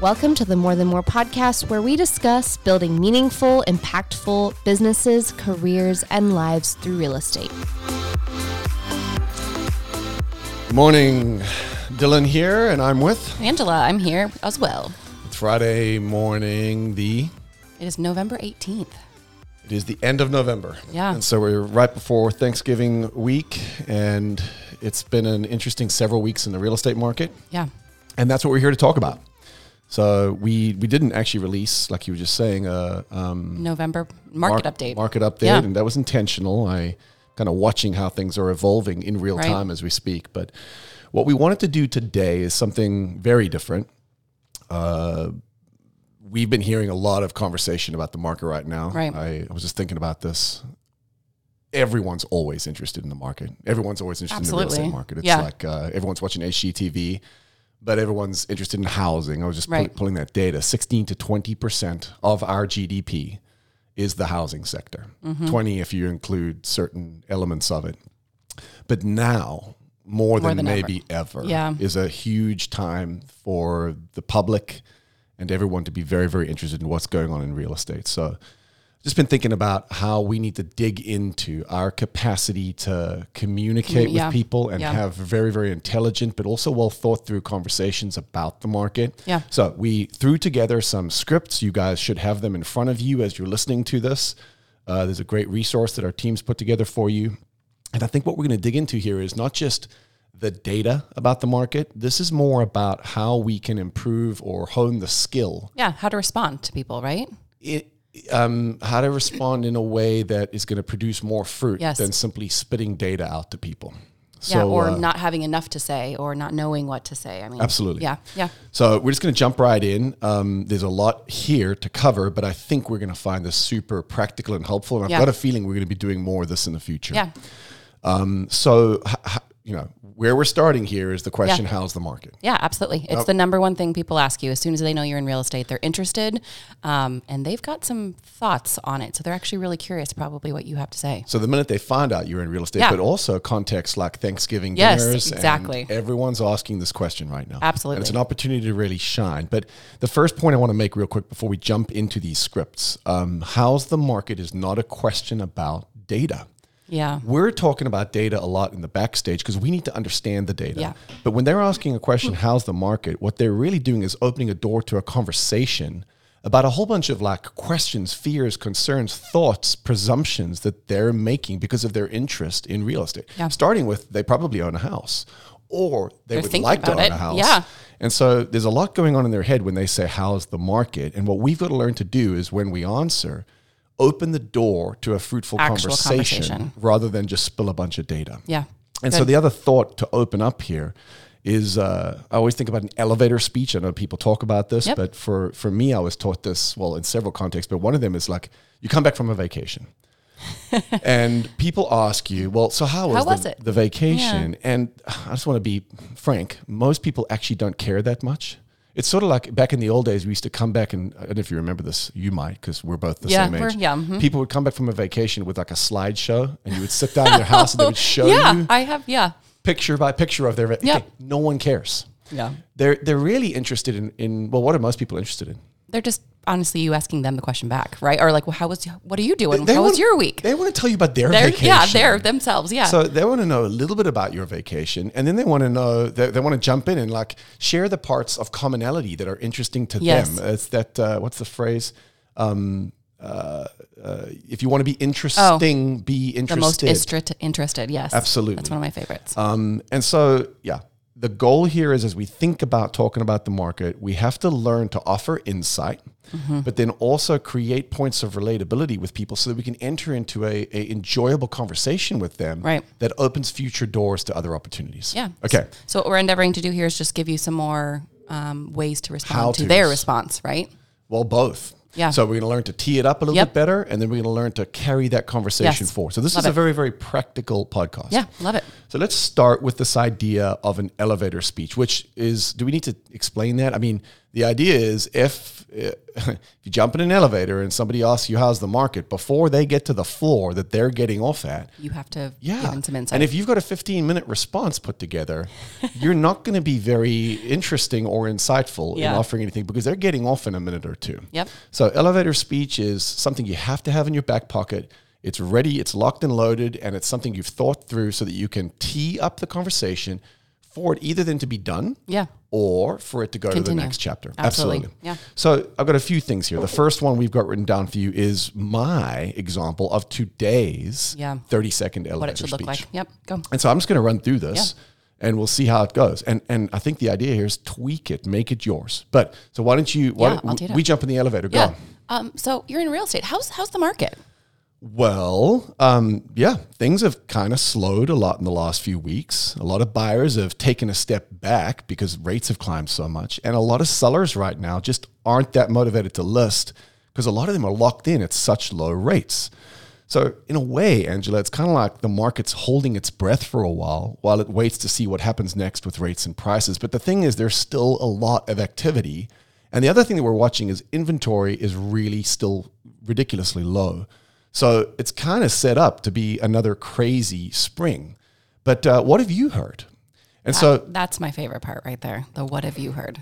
Welcome to the More Than More podcast, where we discuss building meaningful, impactful businesses, careers, and lives through real estate. Morning, Dylan here, and I'm with. Angela, I'm here as well. It's Friday morning. The It is November 18th. it is the end of November. Yeah. and so we're right before Thanksgiving week, and it's been an interesting several weeks in the real estate market, Yeah. and that's what we're here to talk about. So we we didn't actually release, like you were just saying, a um, November market mar- update. Market update, Yeah. and that was intentional. I kind of watching how things are evolving in real Right. time as we speak. But what we wanted to do today is something very different. Uh, we've been hearing a lot of conversation about the market right now. Right. I, I was just thinking about this. Everyone's always interested in the market. Everyone's always interested in the real estate market. It's Yeah. like uh, everyone's watching HGTV, but everyone's interested in housing. I was just pull- Right. pulling that data. 16 to 20% of our GDP is the housing sector. Mm-hmm. 20 if you include certain elements of it. But now, more, than, than ever. maybe ever, Yeah. is a huge time for the public and everyone to be very, very interested in what's going on in real estate. So, just been thinking about how we need to dig into our capacity to communicate yeah. with people and Yeah. have very, very intelligent, but also well thought through conversations about the market. Yeah. So we threw together some scripts. You guys should have them in front of you as you're listening to this. Uh, there's a great resource that our teams put together for you. And I think what we're going to dig into here is not just the data about the market. This is more about how we can improve or hone the skill yeah. How to respond to people, right? it, um, how to respond in a way that is going to produce more fruit Yes. than simply spitting data out to people. yeah. Or uh, not having enough to say or not knowing what to say. I mean, Absolutely. Yeah. Yeah. So we're just going to jump right in. Um, there's a lot here to cover, but I think we're going to find this super practical and helpful. And I've Yeah. got a feeling we're going to be doing more of this in the future. Yeah. So, h- h- you know, where we're starting here is the question: Yeah. How's the market? Yeah, absolutely. It's the number one thing people ask you as soon as they know you're in real estate. They're interested, um, and they've got some thoughts on it. So they're actually really curious, probably what you have to say. So the minute they find out you're in real estate, Yeah. but also context like Thanksgiving Yes, dinners, and exactly. everyone's asking this question right now. Absolutely. and it's an opportunity to really shine. But the first point I want to make real quick before we jump into these scripts: um, how's the market is not a question about data. Yeah. We're talking about data a lot in the backstage because we need to understand the data. Yeah. But when they're asking a question, how's the market? What they're really doing is opening a door to a conversation about a whole bunch of like questions, fears, concerns, thoughts, presumptions that they're making because of their interest in real estate. Yeah. Starting with they probably own a house or they They're would like to own it. a house. Yeah. And so there's a lot going on in their head when they say, How's the market? And what we've got to learn to do is when we answer, open the door to a fruitful conversation, conversation. rather than just spill a bunch of data. Yeah. And so the other thought to open up here is uh, I always think about an elevator speech. I know people talk about this, Yep. but for, for me, I was taught this, well, in several contexts, but one of them is like you come back from a vacation. and people ask you, well, so how was, How the, was it? the vacation? And I just want to be frank, most people actually don't care that much. It's sort of like back in the old days, we used to come back and I don't know if you remember this, you might, because we're both the Yeah, same age. yeah, mhm. People would come back from a vacation with like a slideshow and you would sit down in their house and they would show yeah, you I have. Yeah. picture by picture of their. Va- Yeah. Okay, no one cares. Yeah. They're they're really interested in in well, what are most people interested in? They're just honestly you asking them the question back, right? Or like, well, how was what are you doing? They how was wanna- your week? They want to tell you about their vacation. yeah, they're themselves. Yeah. So they want to know a little bit about your vacation, and then they want to know they, they want to jump in and like share the parts of commonality that are interesting to Yes. them. It's that uh, what's the phrase? Um, uh, uh, if you want to be interesting, be the interested. most istri- interested. Yes. Absolutely. That's one of my favorites. Um, and so, yeah, the goal here is as we think about talking about the market, we have to learn to offer insight, Mm-hmm. but then also create points of relatability with people so that we can enter into a, a enjoyable conversation with them Right. that opens future doors to other opportunities. yeah. Okay. So what we're endeavoring to do here is just give you some more um, ways to respond How to their response, right? Well, both. Yeah. So we're going to learn to tee it up a little Yep. bit better, and then we're going to learn to carry that conversation Yes. forward. So this Love is a very, very practical podcast. Yeah. Love it. So let's start with this idea of an elevator speech, which is, do we need to explain that? I mean, The idea is if if you jump in an elevator and somebody asks you how's the market before they get to the floor that they're getting off at, You have to yeah. give them some insight. And if you've got a 15 minute response put together, you're not going to be very interesting or insightful in offering anything because they're getting off in a minute or two. Yep. So elevator speech is something you have to have in your back pocket. It's ready, it's locked and loaded, and it's something you've thought through so that you can tee up the conversation for it either then to be done yeah. or for it to go to the next chapter. Absolutely. Yeah. So I've got a few things here. The first one we've got written down for you is my example of today's Yeah. 30 second elevator What it should speech. look like. Yep. Go. And so I'm just going to run through this and we'll see how it goes. And and I think the idea here is tweak it, make it yours. But so why don't you why Yeah, don't I'll tee it we jump in the elevator? Go. Yeah. Um, so you're in real estate. How's how's the market? Well, um, yeah, things have kind of slowed a lot in the last few weeks. A lot of buyers have taken a step back because rates have climbed so much. And a lot of sellers right now just aren't that motivated to list because a lot of them are locked in at such low rates. So, in a way, Angela, it's kind of like the market's holding its breath for a while while it waits to see what happens next with rates and prices. But the thing is, there's still a lot of activity. And the other thing that we're watching is inventory is really still ridiculously low. So it's kind of set up to be another crazy spring. But uh, what have you heard? And so, That's my favorite part right there. The what have you heard?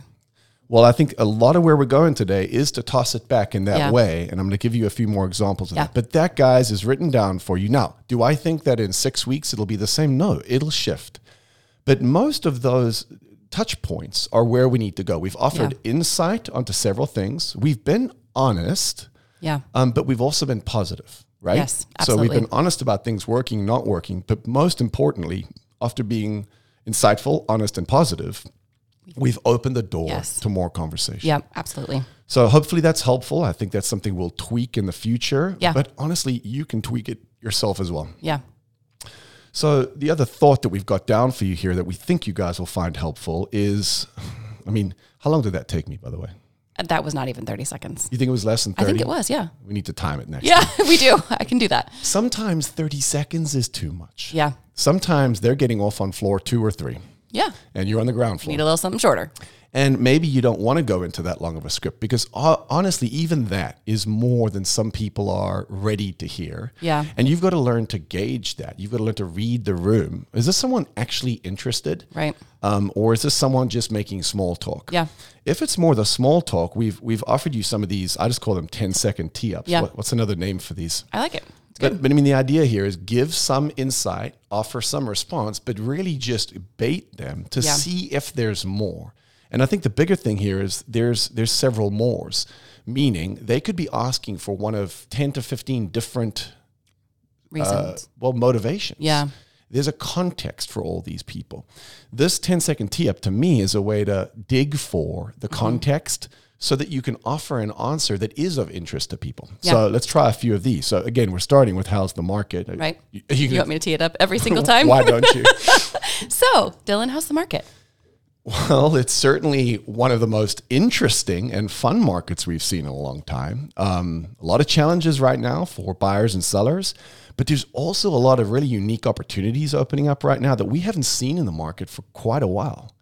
well, I think a lot of where we're going today is to toss it back in that Yeah. way. And I'm going to give you a few more examples of Yeah. that. But that, guys, is written down for you. Now, do I think that in six weeks it'll be the same? No, it'll shift. But most of those touch points are where we need to go. We've offered insight onto several things. We've been honest. Yeah. Um, but we've also been positive, right? Yes, absolutely. So we've been honest about things working, not working. But most importantly, after being insightful, honest, and positive, we've opened the door Yes. to more conversation. Yeah. Absolutely. So hopefully that's helpful. I think that's something we'll tweak in the future. Yeah. But honestly, you can tweak it yourself as well. Yeah. So the other thought that we've got down for you here that we think you guys will find helpful is, I mean, how long did that take me, by the way? That was not even 30 seconds. You think it was less than 30? I 30? think it was. Yeah. We need to time it next Yeah. we do. I can do that. Sometimes 30 seconds is too much. Yeah. Sometimes they're getting off on floor two or three, Yeah. and you're on the ground floor. Need a little something shorter. And maybe you don't want to go into that long of a script because honestly, even that is more than some people are ready to hear. Yeah. And you've got to learn to gauge that. You've got to learn to read the room. Is this someone actually interested? Right. Um, or is this someone just making small talk? Yeah. If it's more the small talk, we've we've offered you some of these. I just call them 10 second tee ups. Yeah. What, what's another name for these? I like it. It's But, but I mean, the idea here is give some insight, offer some response, but really just bait them to Yeah. see if there's more. And I think the bigger thing here is there's there's several mores, meaning they could be asking for one of ten to fifteen different Reasons. uh, well motivations. Yeah. There's a context for all these people. This 10 second tee up to me is a way to dig for the Mm-hmm. context so that you can offer an answer that is of interest to people. Yeah. So let's try a few of these. So again, we're starting with how's the market. right. You, You, can- want me to tee it up every single time? Why don't you? So, Dylan, how's the market? Well, it's certainly one of the most interesting and fun markets we've seen in a long time. Um, a lot of challenges right now for buyers and sellers, but there's also a lot of really unique opportunities opening up right now that we haven't seen in the market for quite a while.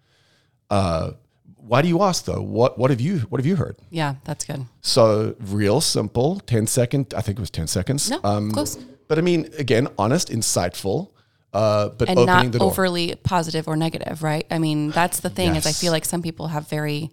Uh, why do you ask though? What what have you what have you heard? Yeah, that's good. So real simple, 10 second, I think it was 10 seconds. Um, No, close. But I mean, again, honest, insightful, uh, but and opening not the door. overly positive or negative, right? I mean, that's the thing is I feel like some people have very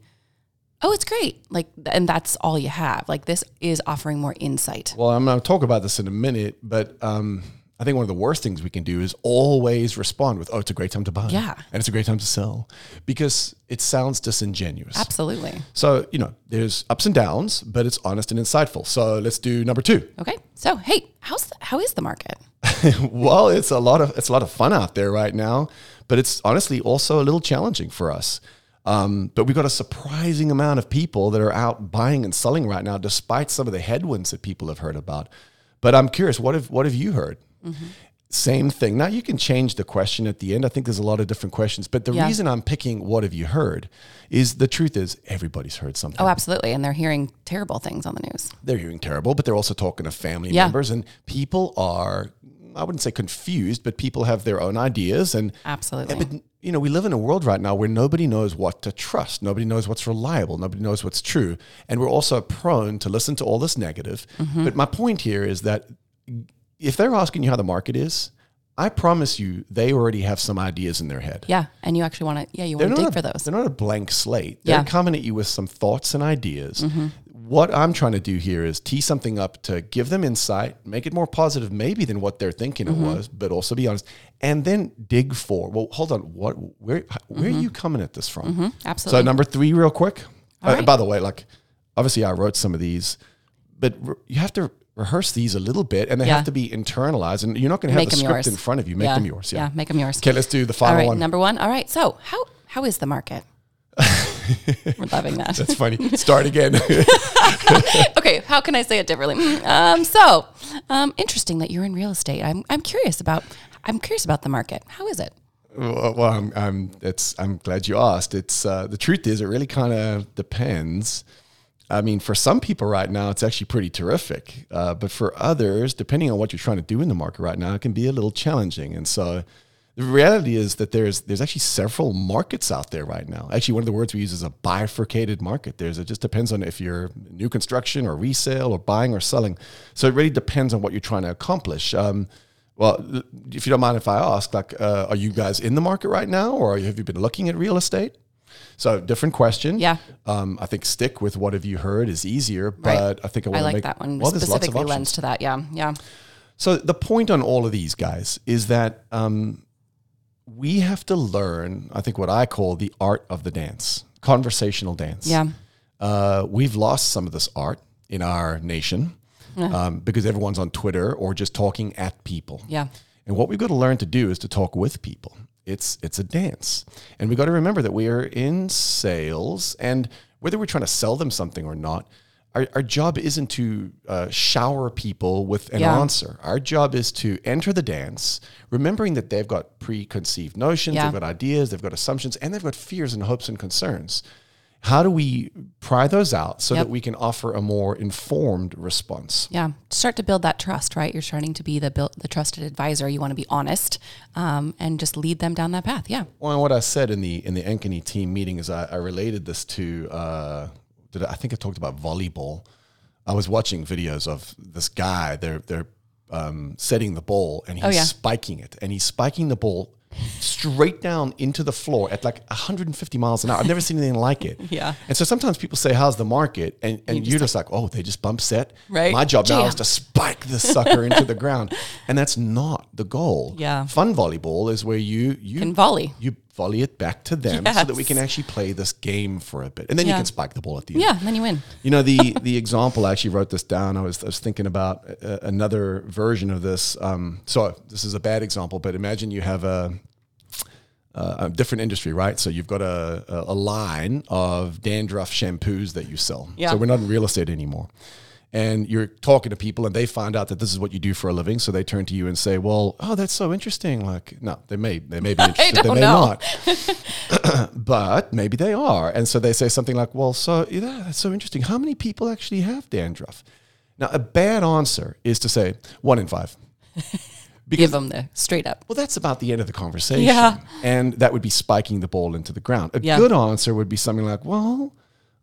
oh, it's great. Like and that's all you have. Like this is offering more insight. Well, I'm going to talk about this in a minute, but um, I think one of the worst things we can do is always respond with, "Oh, it's a great time to buy, Yeah. and it's a great time to sell," because it sounds disingenuous. Absolutely. So you know, there's ups and downs, but it's honest and insightful. So let's do number two. Okay. So, hey, how's the, how is the market? well, it's a lot of it's a lot of fun out there right now, but it's honestly also a little challenging for us. Um, but we've got a surprising amount of people that are out buying and selling right now, despite some of the headwinds that people have heard about. But I'm curious, what have what have you heard? Same thing. Now you can change the question at the end. I think there's a lot of different questions, but the Yeah. reason I'm picking "What have you heard" is the truth is everybody's heard something. Oh, absolutely. And they're hearing terrible things on the news. they're hearing terrible, but they're also talking to family Yeah. members, and people are I wouldn't say confused, but people have their own ideas. And Absolutely. but you know, we live in a world right now where nobody knows what to trust. Nobody knows what's reliable. Nobody knows what's true. And we're also prone to listen to all this negative. Mm-hmm. But my point here is that if they're asking you how the market is, I promise you they already have some ideas in their head. yeah. And you actually want to, yeah, you want to dig a, for those. They're not a blank slate. They're Yeah. Mm-hmm. coming at you with some thoughts and ideas. What I'm trying to do here is tee something up to give them insight, make it more positive, maybe than what they're thinking Mm-hmm. it was, but also be honest, and then dig for. Well, hold on, what? Where? Where are you coming at this from? Absolutely. So number three, real quick. Uh, right. By the way, like obviously I wrote some of these, but you have to rehearse these a little bit, and they Yeah. have to be internalized, and you're not going to have Make the script yours. in front of you. Make yeah. them yours. Yeah. Make them yours. Okay, let's do the final right. one. Number one. All right. So how, how is the market? We're loving that. That's funny. Start again. okay, how can I say it differently? Um, so, um, interesting that you're in real estate. I'm, I'm curious about I'm curious about the market. How is it? Well, well, I'm, I'm, it's, I'm glad you asked. It's uh, the truth is, it really kind of depends. I mean, for some people right now, it's actually pretty terrific. Uh, but for others, depending on what you're trying to do in the market right now, it can be a little challenging. And so, the reality is that there's there's actually several markets out there right now. Actually, one of the words we use is a bifurcated market. There's it just depends on if you're new construction or resale or buying or selling. So it really depends on what you're trying to accomplish. Um, well, if you don't mind if I ask, like, uh, are you guys in the market right now, or have you been looking at real estate? So, different question. Yeah. Um, I think stick with what have you heard is easier, but I think I want I to like make that one Well, there's lots of specifically lends to that. Yeah, yeah, So the point on all of these guys is that um, we have to learn, I think, what I call the art of the dance, conversational dance. yeah. Uh, we've lost some of this art in our nation um, because everyone's on Twitter or just talking at people. Yeah. And what we've got to learn to do is to talk with people. It's it's a dance, and we got to remember that we are in sales, and whether we're trying to sell them something or not, our, our job isn't to uh, shower people with an Yeah. answer. Our job is to enter the dance, remembering that they've got preconceived notions, Yeah. they've got ideas, they've got assumptions, and they've got fears and hopes and concerns. How do we pry those out so Yep. that we can offer a more informed response? Yeah, start to build that trust, right? You're starting to be the build, the trusted advisor. You want to be honest, um, and just lead them down that path. Yeah, Well, and what I said in the in the Ankeny team meeting is I, I related this to uh, did I, I think I talked about volleyball. I was watching videos of this guy. They're they're um, setting the ball and he's Oh, yeah. spiking it, and he's spiking the ball straight down into the floor at like 150 miles an hour. I've never seen anything like it. Yeah. And so sometimes people say, "How's the market?" And and you're just like, "Oh, they just bump set." Right. My job now is to spike this sucker into the ground, and that's not the goal. Yeah. Fun volleyball is where you you can volley. you volley it back to them so that we can actually play this game for a bit, and then you can spike the ball at the end. Yeah, then you win. You know the the example. I actually wrote this down. I was I was thinking about uh, another version of this. Um, so this is a bad example, but imagine you have a a a different industry, right? So you've got a, a, a line of dandruff shampoos that you sell. Yeah. So we're not in real estate anymore. And you're talking to people and they find out that this is what you do for a living. So they turn to you and say, well, oh, that's so interesting. Like, no, they may, they may be interested. they may know. not. but maybe they are. And so they say something like, well, so yeah, that's so interesting. How many people actually have dandruff? Now, a bad answer is to say one in five. Give them the straight up. Well, that's about the end of the conversation. Yeah. And that would be spiking the ball into the ground. A Yeah. good answer would be something like, well,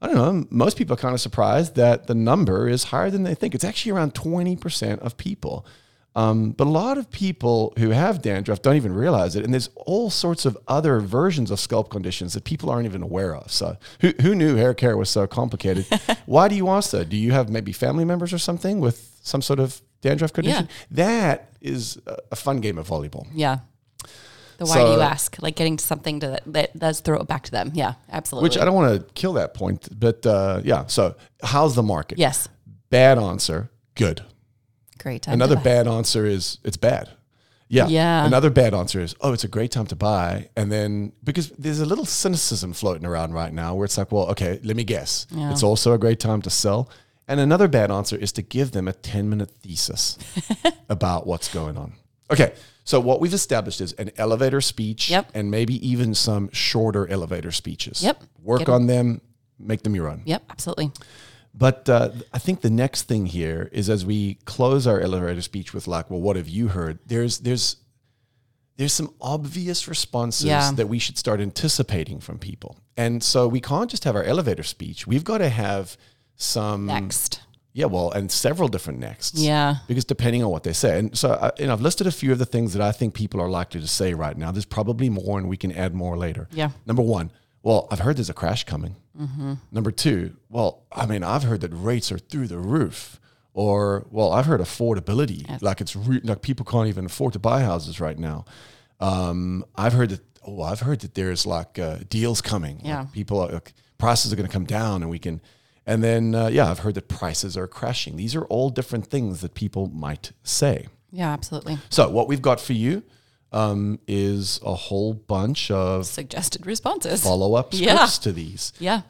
I don't know. Most people are kind of surprised that the number is higher than they think. It's actually around 20% of people. Um, but a lot of people who have dandruff don't even realize it. And there's all sorts of other versions of scalp conditions that people aren't even aware of. So who, who knew hair care was so complicated? Why do you ask that? Do you have maybe family members or something with some sort of dandruff condition? That is a fun game of volleyball. Yeah. The why do you ask? Like getting to something to, that does throw it back to them. Yeah, absolutely. Which I don't want to kill that point, but uh, yeah. So, how's the market? Yes. Bad answer, good. Great time. Another bad answer is it's bad. Yeah. Yeah. Another bad answer is oh, it's a great time to buy, and then because there's a little cynicism floating around right now where it's like, well, okay, let me guess, Yeah. it's also a great time to sell. And another bad answer is to give them a 10 minute thesis about what's going on. Okay. So what we've established is an elevator speech Yep. and maybe even some shorter elevator speeches. Yep. Work Get on them, make them your own. Yep, absolutely. But uh, I think the next thing here is as we close our elevator speech with like, well, what have you heard? There's there's there's some obvious responses Yeah. that we should start anticipating from people. And so we can't just have our elevator speech. We've got to have some Next. Yeah, well, and several different nexts. Yeah. Because depending on what they say. And so I, and I've listed a few of the things that I think people are likely to say right now. There's probably more and we can add more later. Yeah. Number one, well, I've heard there's a crash coming. Number two, well, I mean, I've heard that rates are through the roof. Or, well, I've heard affordability, like it's re- like people can't even afford to buy houses right now. Um, I've heard that. Oh, I've heard that there's like uh, deals coming. Yeah. Like people are like, prices are going to come down, and we can. And then, uh, yeah, I've heard that prices are crashing. These are all different things that people might say. Yeah, absolutely. So, what we've got for you um, is a whole bunch of Suggested responses. follow up Yeah. to these. Yeah.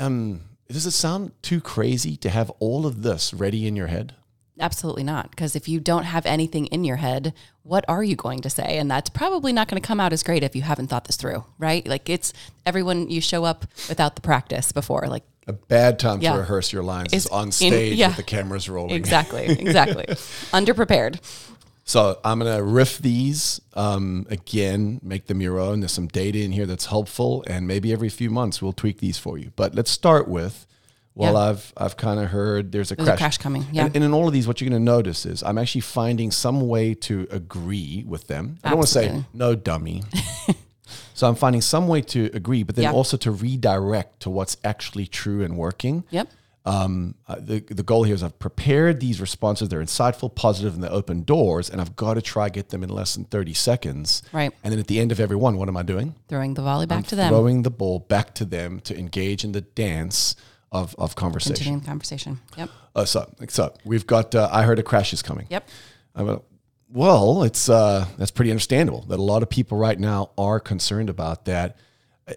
Um, does it sound too crazy to have all of this ready in your head? Absolutely not. Because if you don't have anything in your head, what are you going to say? And that's probably not going to come out as great if you haven't thought this through, right? Like it's everyone, you show up without the practice before. Like A bad time Yeah. to rehearse your lines is Is on in- stage yeah. with the cameras rolling. exactly, exactly. Underprepared. So I'm going to riff these um, again, make them your own. There's some data in here that's helpful, and maybe every few months we'll tweak these for you. But let's start with. Well, Yeah. I've I've kind of heard there's a There's crash, a crash coming. Yeah. And, and in all of these, what you're going to notice is I'm actually finding some way to agree with them. I don't want to say no, dummy. so I'm finding some way to agree, but then Yeah. also to redirect to what's actually true and working. Yep. Um, uh, the, the goal here is I've prepared these responses. They're insightful, positive, and they open doors. And I've got to try get them in less than 30 seconds. Right. And then at the end of every one, what am I doing? Throwing the volley back to them. Throwing the ball back to them to engage in the dance of, of conversation. Continuing the conversation. Yep. Uh, so, so we've got, uh, I heard a crash is coming. Yep. I went, well, it's uh, that's pretty understandable that a lot of people right now are concerned about that.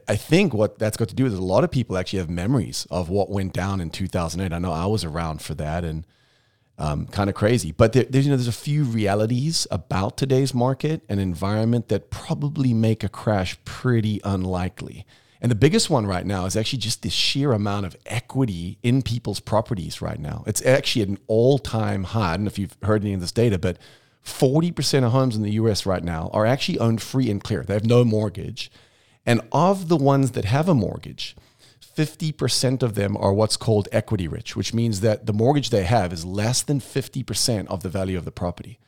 I- think what that's got to do is a lot of people actually have memories of what went down in 2008. I know I was around for that and um, kind of crazy. But there, there's you know there's a few realities about today's market and environment that probably make a crash pretty unlikely. And the biggest one right now is actually just the sheer amount of equity in people's properties right now. It's actually at an all-time high. I don't know if you've heard any of this data, but 40% of homes in the US right now are actually owned free and clear. They have no mortgage. And of the ones that have a mortgage, 50% of them are what's called equity rich, which means that the mortgage they have is less than 50% of the value of the property.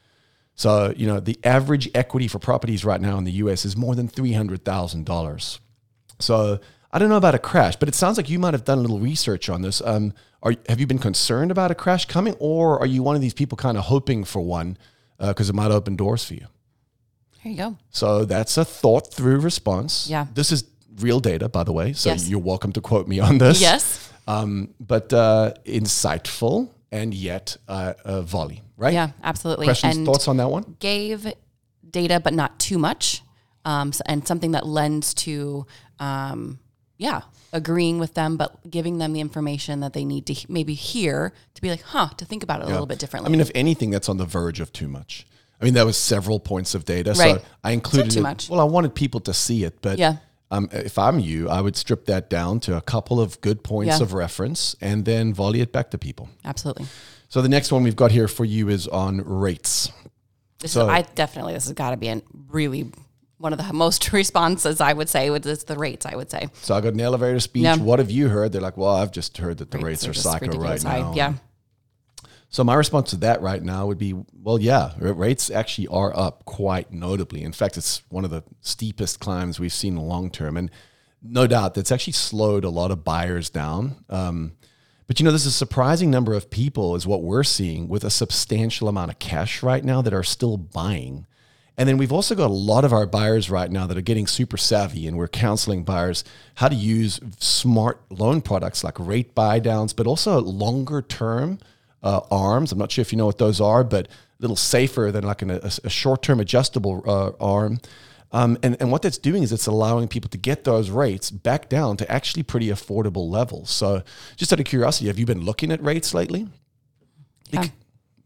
So, you know, the average equity for properties right now in the US is more than $300,000. So, I don't know about a crash, but it sounds like you might have done a little research on this. Um, are, have you been concerned about a crash coming, or are you one of these people kind of hoping for one because it might open doors for you? There you go. So that's a thought through response. Yeah. This is real data, by the way. So Yes. you're welcome to quote me on this. Yes. Um, but uh, insightful and yet uh, a volley, right? Yeah, absolutely. Questions, and thoughts on that one? gave data, but not too much, um, and something that lends to, um, yeah, agreeing with them, but giving them the information that they need to he- maybe hear to be like, huh, to think about it a little bit differently. I mean, if anything, that's on the verge of too much. I mean, that was several points of data. Right. So I included too it- much. Well, I wanted people to see it, but Yeah. um, if I'm you, I would strip that down to a couple of good points Yeah. of reference and then volley it back to people. Absolutely. So the next one we've got here for you is on rates. This So- is, I definitely this has got to be a really one of the most responses I would say this the rates I would say So I got an elevator speech. Yeah. What have you heard? They're like, well, I've just heard that the rates, are just psycho right high. now. Yeah, So my response to that right now would be, well, yeah, rates actually are up quite notably. In fact, it's one of the steepest climbs we've seen in the long term, and no doubt that's actually slowed a lot of buyers down. Um, but you know, there's a surprising number of people, is what we're seeing, with a substantial amount of cash right now that are still buying. And then we've also got a lot of our buyers right now that are getting super savvy, and we're counseling buyers how to use smart loan products like rate buy downs, but also longer term uh, arms. I'm not sure if you know what those are, but a little safer than like an, a, a short term adjustable uh, arm. Um, and, and what that's doing is it's allowing people to get those rates back down to actually pretty affordable levels. So, just out of curiosity, have you been looking at rates lately? yeah.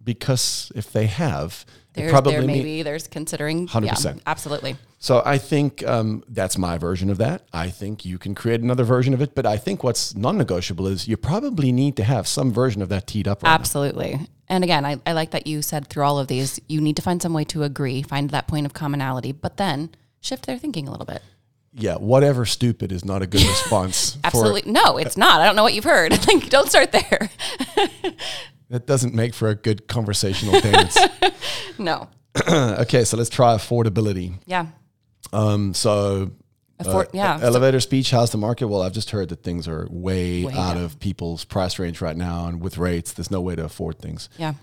Because if they have, There's, probably there maybe there's considering. 100%. Yeah, absolutely. So I think um, that's my version of that. I think you can create another version of it, but I think what's non-negotiable is you probably need to have some version of that teed up. Right now. Absolutely. And again, I, I like that you said through all of these, you need to find some way to agree, find that point of commonality, but then shift their thinking a little bit. Yeah, whatever stupid is not a good response. for Absolutely. No, it's not. I don't know what you've heard. like, don't start there. that doesn't make for a good conversational dance. no. okay, so let's try affordability. Yeah. Um, so Afford, yeah. So- elevator speech, how's the market? Well, I've just heard that things are way, Way out down. of people's price range right now, and with rates, there's no way to afford things. yeah.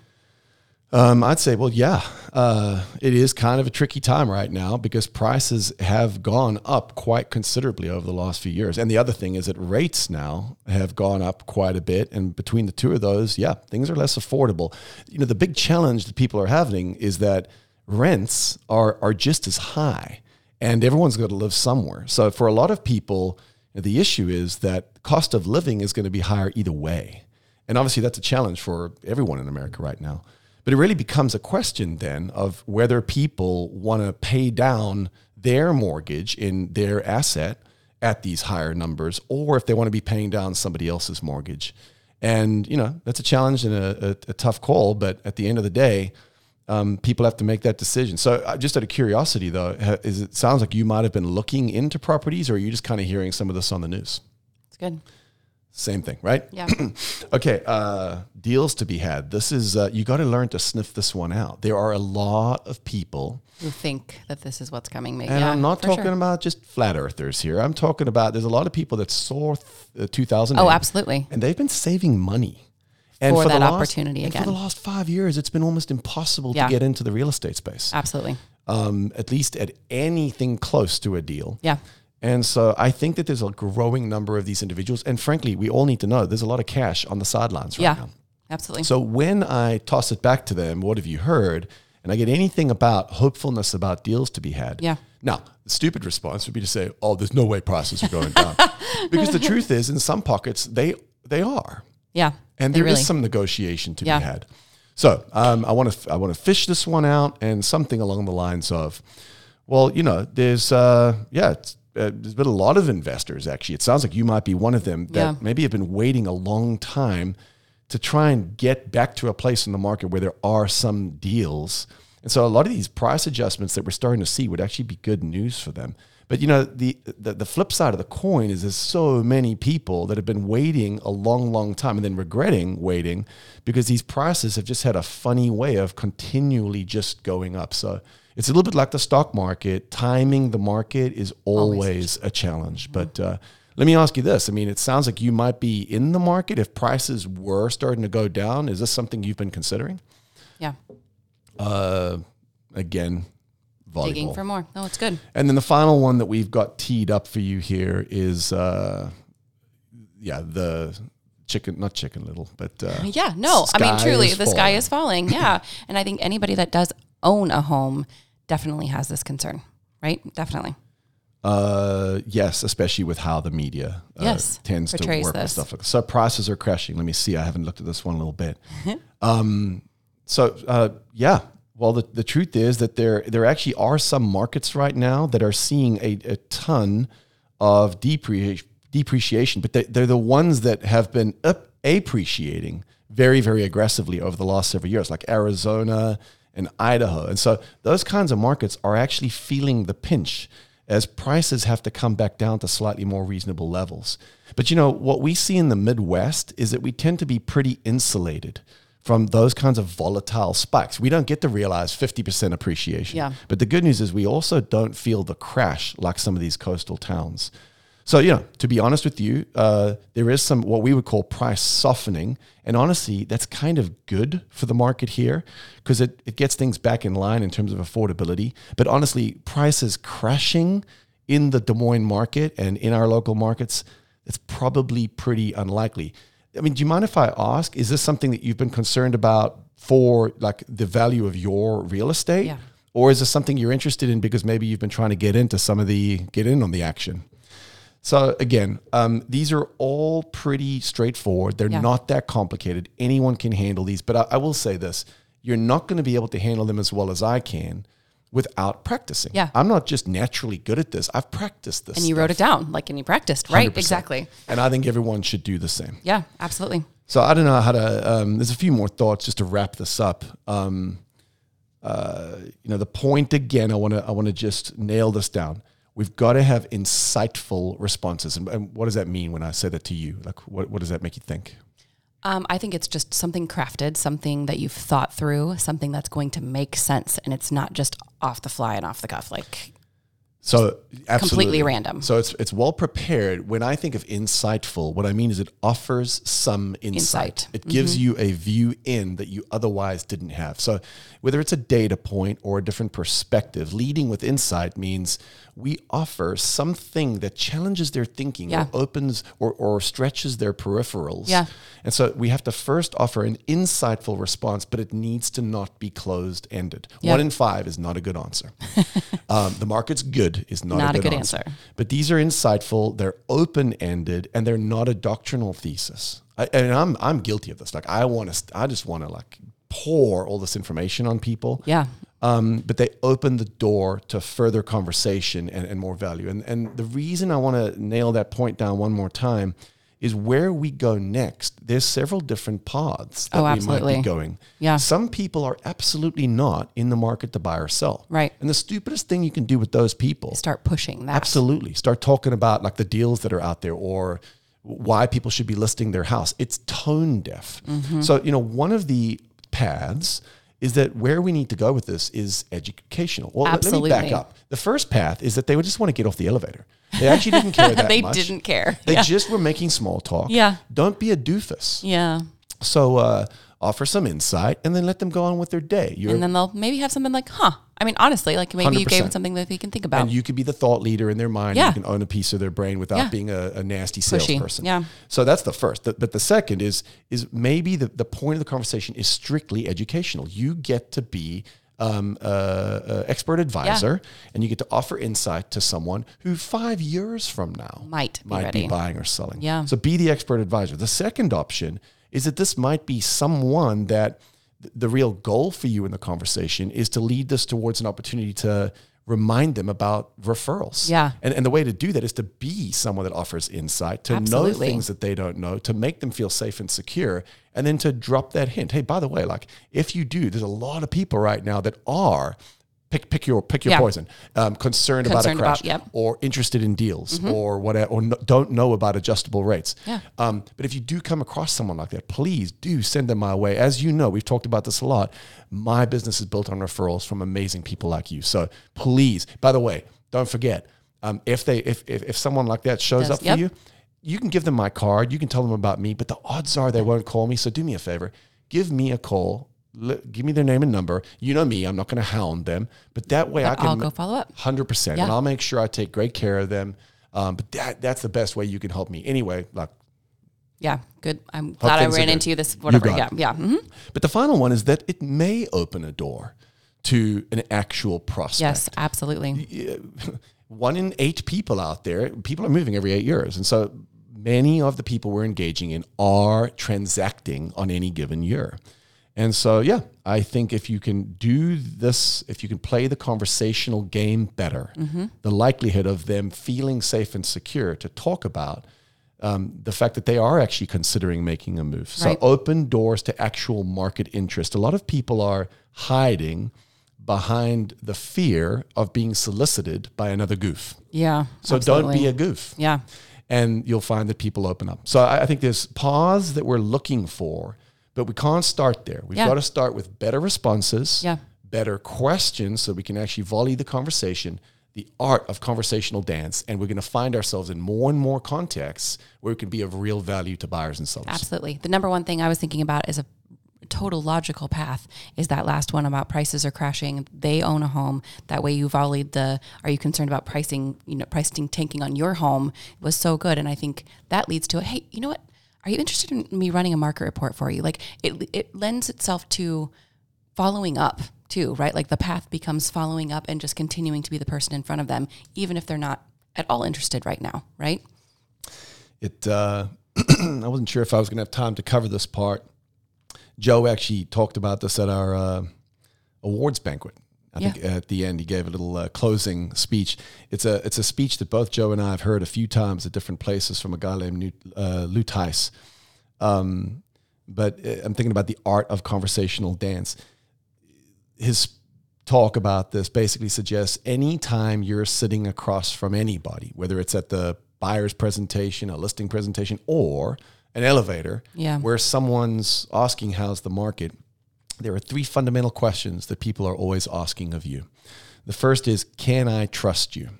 Um, I'd say, well, yeah, uh, it is kind of a tricky time right now because prices have gone up quite considerably over the last few years. And the other thing is that rates now have gone up quite a bit. And between the two of those, yeah, things are less affordable. You know, the big challenge that people are having is that rents are, are just as high and everyone's got to live somewhere. So for a lot of people, the issue is that cost of living is going to be higher either way. And obviously, that's a challenge for everyone in America right now. But it really becomes a question then of whether people want to pay down their mortgage in their asset at these higher numbers or if they want to be paying down somebody else's mortgage. And, you know, that's a challenge and a, a, a tough call. But at the end of the day, um, people have to make that decision. So, uh, just out of curiosity, though, is it sounds like you might have been looking into properties, or are you just kind of hearing some of this on the news? It's good. Same thing, right? Yeah. Okay, uh, deals to be had. This is uh, you got to learn to sniff this one out. There are a lot of people, Who think that this is what's coming. Maybe. and yeah, I'm not talking sure. about just flat earthers here. I'm talking about there's a lot of people that saw th- uh, 2000. Oh, absolutely. and they've been saving money. And For the that last- opportunity and For the last five years, it's been almost impossible Yeah. to get into the real estate space. Absolutely. Um, at least at anything close to a deal. Yeah. And so I think that there's a growing number of these individuals. And frankly, we all need to know there's a lot of cash on the sidelines right Yeah. now. Absolutely. So when I toss it back to them, what have you heard? And I get anything about hopefulness about deals to be had. Yeah. Now, the stupid response would be to say, "Oh, there's no way prices are going down," because the truth is, in some pockets, they they are, yeah. and there is really- some negotiation to Yeah. be had. So um, I want to I want to fish this one out, and something along the lines of, well, you know, there's uh, yeah. Uh, there's been a lot of investors actually. It sounds like you might be one of them that Yeah. maybe have been waiting a long time to try and get back to a place in the market where there are some deals. And so a lot of these price adjustments that we're starting to see would actually be good news for them. But you know, the, the the flip side of the coin is there's so many people that have been waiting a long, long time and then regretting waiting because these prices have just had a funny way of continually just going up. So it's a little bit like the stock market. Timing the market is always a challenge. But uh, let me ask you this. I mean, it sounds like you might be in the market if prices were starting to go down. Is this something you've been considering? Yeah. Uh, again, volleyball. Digging for more. No, it's good. and then the final one that we've got teed up for you here is, uh, yeah, the chicken, not chicken little, but uh, Yeah, no. I mean, truly, the sky is falling. Yeah. and I think anybody that does own a home definitely has this concern, right? Definitely. Uh, yes, especially with how the media uh, Yes, tends to work with this. stuff like So prices are crashing. Let me see. I haven't looked at this one a little bit. um, so uh, yeah. Well, the, the truth is that there there actually are some markets right now that are seeing a, a ton of depre- depreciation, but they, they're the ones that have been up appreciating very very aggressively over the last several years, like Arizona and Idaho, and so those kinds of markets are actually feeling the pinch as prices have to come back down to slightly more reasonable levels. But you know, what we see in the Midwest is that we tend to be pretty insulated from those kinds of volatile spikes. We don't get to realize 50% appreciation. Yeah. But the good news is we also don't feel the crash like some of these coastal towns. So, you know, to be honest with you, uh, there is some what we would call price softening. And honestly, that's kind of good for the market here because it, it gets things back in line in terms of affordability. But honestly, prices crashing in the Des Moines market and in our local markets, it's probably pretty unlikely. I mean, do you mind if I ask, is this something that you've been concerned about for like the value of your real estate? Yeah. Or is this something you're interested in because maybe you've been trying to get into some of the, get in on the action? So again, um, these are all pretty straightforward. They're Yeah. not that complicated. Anyone can handle these. But I, I will say this: you're not going to be able to handle them as well as I can without practicing. Yeah. I'm not just naturally good at this. I've practiced this. And you wrote it down, like, and you practiced, right? 100%. Exactly. And I think everyone should do the same. Yeah, absolutely. So I don't know how to. Um, there's a few more thoughts just to wrap this up. Um, uh, you know, the point again. I want to. I want to just nail this down. We've got to have insightful responses. And, and what does that mean when I say that to you? Like, what, what does that make you think? Um, I think it's just something crafted, something that you've thought through, something that's going to make sense, and it's not just off the fly and off the cuff. Like, So absolutely random. So it's it's well prepared. When I think of insightful, what I mean is it offers some insight. Insight. Mm-hmm. It gives you a view in that you otherwise didn't have. So whether it's a data point or a different perspective, leading with insight means we offer something that challenges their thinking Yeah. or opens or, or stretches their peripherals. Yeah. And so we have to first offer an insightful response, but it needs to not be closed ended. Yeah. One in five is not a good answer. um, the market's good is not, Not a a good, good answer. answer. But these are insightful, they're open ended, and they're not a doctrinal thesis. I, and I'm I'm guilty of this. Like I want to, I just want to like pour all this information on people. yeah, Um, but they open the door to further conversation and, and more value. And and the reason I want to nail that point down one more time is where we go next. There's several different paths that Oh, we might be going. Yeah. Some people are absolutely not in the market to buy or sell. Right. And the stupidest thing you can do with those people start pushing that. Absolutely. Start talking about like the deals that are out there or why people should be listing their house. It's tone deaf. Mm-hmm. So, you know, one of the paths is that where we need to go with this is educational. Well, let- let me back up. The first path is that they would just want to get off the elevator. They actually didn't care that they much. didn't care. They yeah. just were making small talk. Yeah. Don't be a doofus. yeah. So uh, offer some insight and then let them go on with their day. You're And then they'll maybe have something like, huh. I mean, honestly, like maybe you gave them something that they can think about. and you could be the thought leader in their mind. Yeah. You can own a piece of their brain without Yeah. being a, a nasty Pushy. salesperson. Yeah. So that's the first. The- but the second is is maybe the, the point of the conversation is strictly educational. You get to be um, a, a expert advisor, and you get to offer insight to someone who five years from now Might be might ready. be buying or selling. Yeah. So be the expert advisor. The second option is that this might be someone that the real goal for you in the conversation is to lead this towards an opportunity to remind them about referrals. Yeah. And, and the way to do that is to be someone that offers insight, to know things that they don't know, to make them feel safe and secure, and then to drop that hint. Hey, by the way, like if you do, there's a lot of people right now that are pick pick your pick your Yeah. poison, um, concerned, Concerned about a crash, about- yep. Mm-hmm. or interested in deals, or whatever, or no, don't know about adjustable rates. Yeah. Um, but if you do come across someone like that, please do send them my way. As you know, we've talked about this a lot. My business is built on referrals from amazing people like you. So please, by the way, don't forget um, if they if, if if someone like that shows Does- up yep. for you, you can give them my card. You can tell them about me, but the odds are they won't call me. So do me a favor, give me a call. Give me their name and number. You know me. I'm not going to hound them, but that way I can I'll go follow up. Hundred percent, Yeah. and I'll make sure I take great care of them. Um, but that that's the best way you can help me. Anyway, like, Yeah. Good. I'm glad I ran into you this, whatever. got Yeah. it. Yeah. hmm but the final one is that it may open a door to an actual prospect. Yes, absolutely. one in eight people out there, people are moving every eight years. And so many of the people we're engaging in are transacting on any given year. And so, yeah, I think if you can do this, if you can play the conversational game better, Mm-hmm. the likelihood of them feeling safe and secure to talk about um, the fact that they are actually considering making a move. So open doors to actual market interest. A lot of people are hiding behind the fear of being solicited by another goof. Yeah. So don't be a goof. Yeah. And you'll find that people open up. So I, I think there's pause that we're looking for, but we can't start there. We've Yeah. got to start with better responses, Yeah. better questions so we can actually volley the conversation, the art of conversational dance. And we're going to find ourselves in more and more contexts where we can be of real value to buyers and sellers. Absolutely. The number one thing I was thinking about is a total logical path is that last one about prices are crashing. They own a home. That way you volleyed the are you concerned about pricing, you know, pricing tanking on your home was so good. And I think that leads to a hey, you know what? Are you interested in me running a market report for you? Like it it lends itself to following up too, right? Like the path becomes following up and just continuing to be the person in front of them, even if they're not at all interested right now, right? it uh, I wasn't sure if I was going to have time to cover this part. Joe actually talked about this at our uh, awards banquet. I Yeah. think at the end he gave a little uh, closing speech. It's a it's a speech that both Joe and I have heard a few times at different places from a guy named uh, Lou Tice. Um, but uh, I'm thinking about the art of conversational dance. His talk about this basically suggests anytime you're sitting across from anybody, whether it's at the buyer's presentation, a listing presentation, or an elevator, Yeah. where someone's asking how's the market, there are three fundamental questions that people are always asking of you. The first is, can I trust you?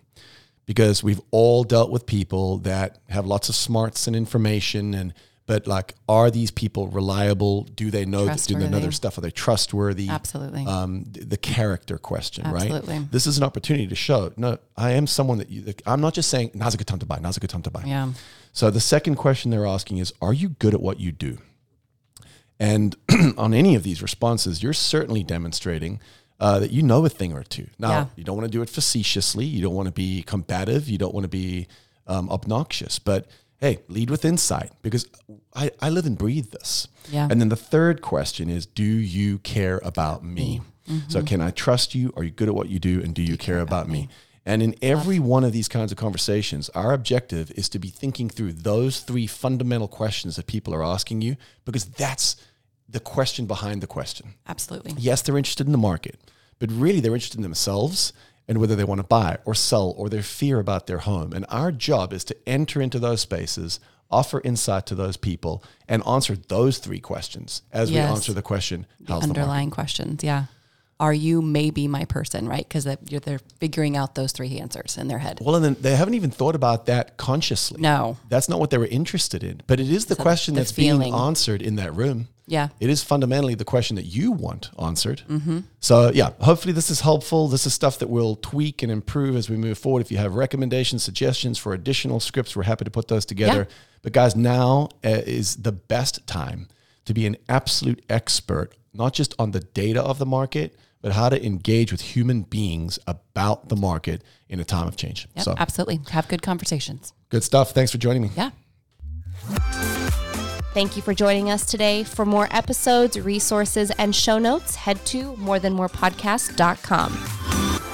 Because we've all dealt with people that have lots of smarts and information and but like are these people reliable? Do they know that do they know their stuff? Are they trustworthy? Absolutely. um, the character question, Absolutely. right? This is an opportunity to show. No, I am someone that you. I'm not just saying now's a good time to buy. Now's a good time to buy. yeah. So the second question they're asking is, are you good at what you do? And on any of these responses, you're certainly demonstrating uh, that you know a thing or two. Now, Yeah. you don't want to do it facetiously. You don't want to be combative. You don't want to be um, obnoxious. But hey, lead with insight because I, I live and breathe this. Yeah. And then the third question is, do you care about me? So can I trust you? Are you good at what you do? And do you, care, about, me? And in every one of these kinds of conversations, our objective is to be thinking through those three fundamental questions that people are asking you because that's the question behind the question. Absolutely. Yes, they're interested in the market, but really they're interested in themselves and whether they want to buy or sell or their fear about their home. And our job is to enter into those spaces, offer insight to those people, and answer those three questions as Yes. we answer the question, how's the? Underlying questions. Yeah. Are you maybe my person, right? Because you're they're figuring out those three answers in their head. Well, and then they haven't even thought about that consciously. No. That's not what they were interested in. But it is the question the that's feeling. being answered in that room. Yeah. It is fundamentally the question that you want answered. So, yeah, hopefully this is helpful. This is stuff that we'll tweak and improve as we move forward. If you have recommendations, suggestions for additional scripts, we're happy to put those together. Yeah. But, guys, now uh, is the best time to be an absolute expert, not just on the data of the market, but how to engage with human beings about the market in a time of change. Yep, So, absolutely. Have good conversations. good stuff. Thanks for joining me. Yeah. Thank you for joining us today. For more episodes, resources, and show notes, head to morethanmorepodcast.com.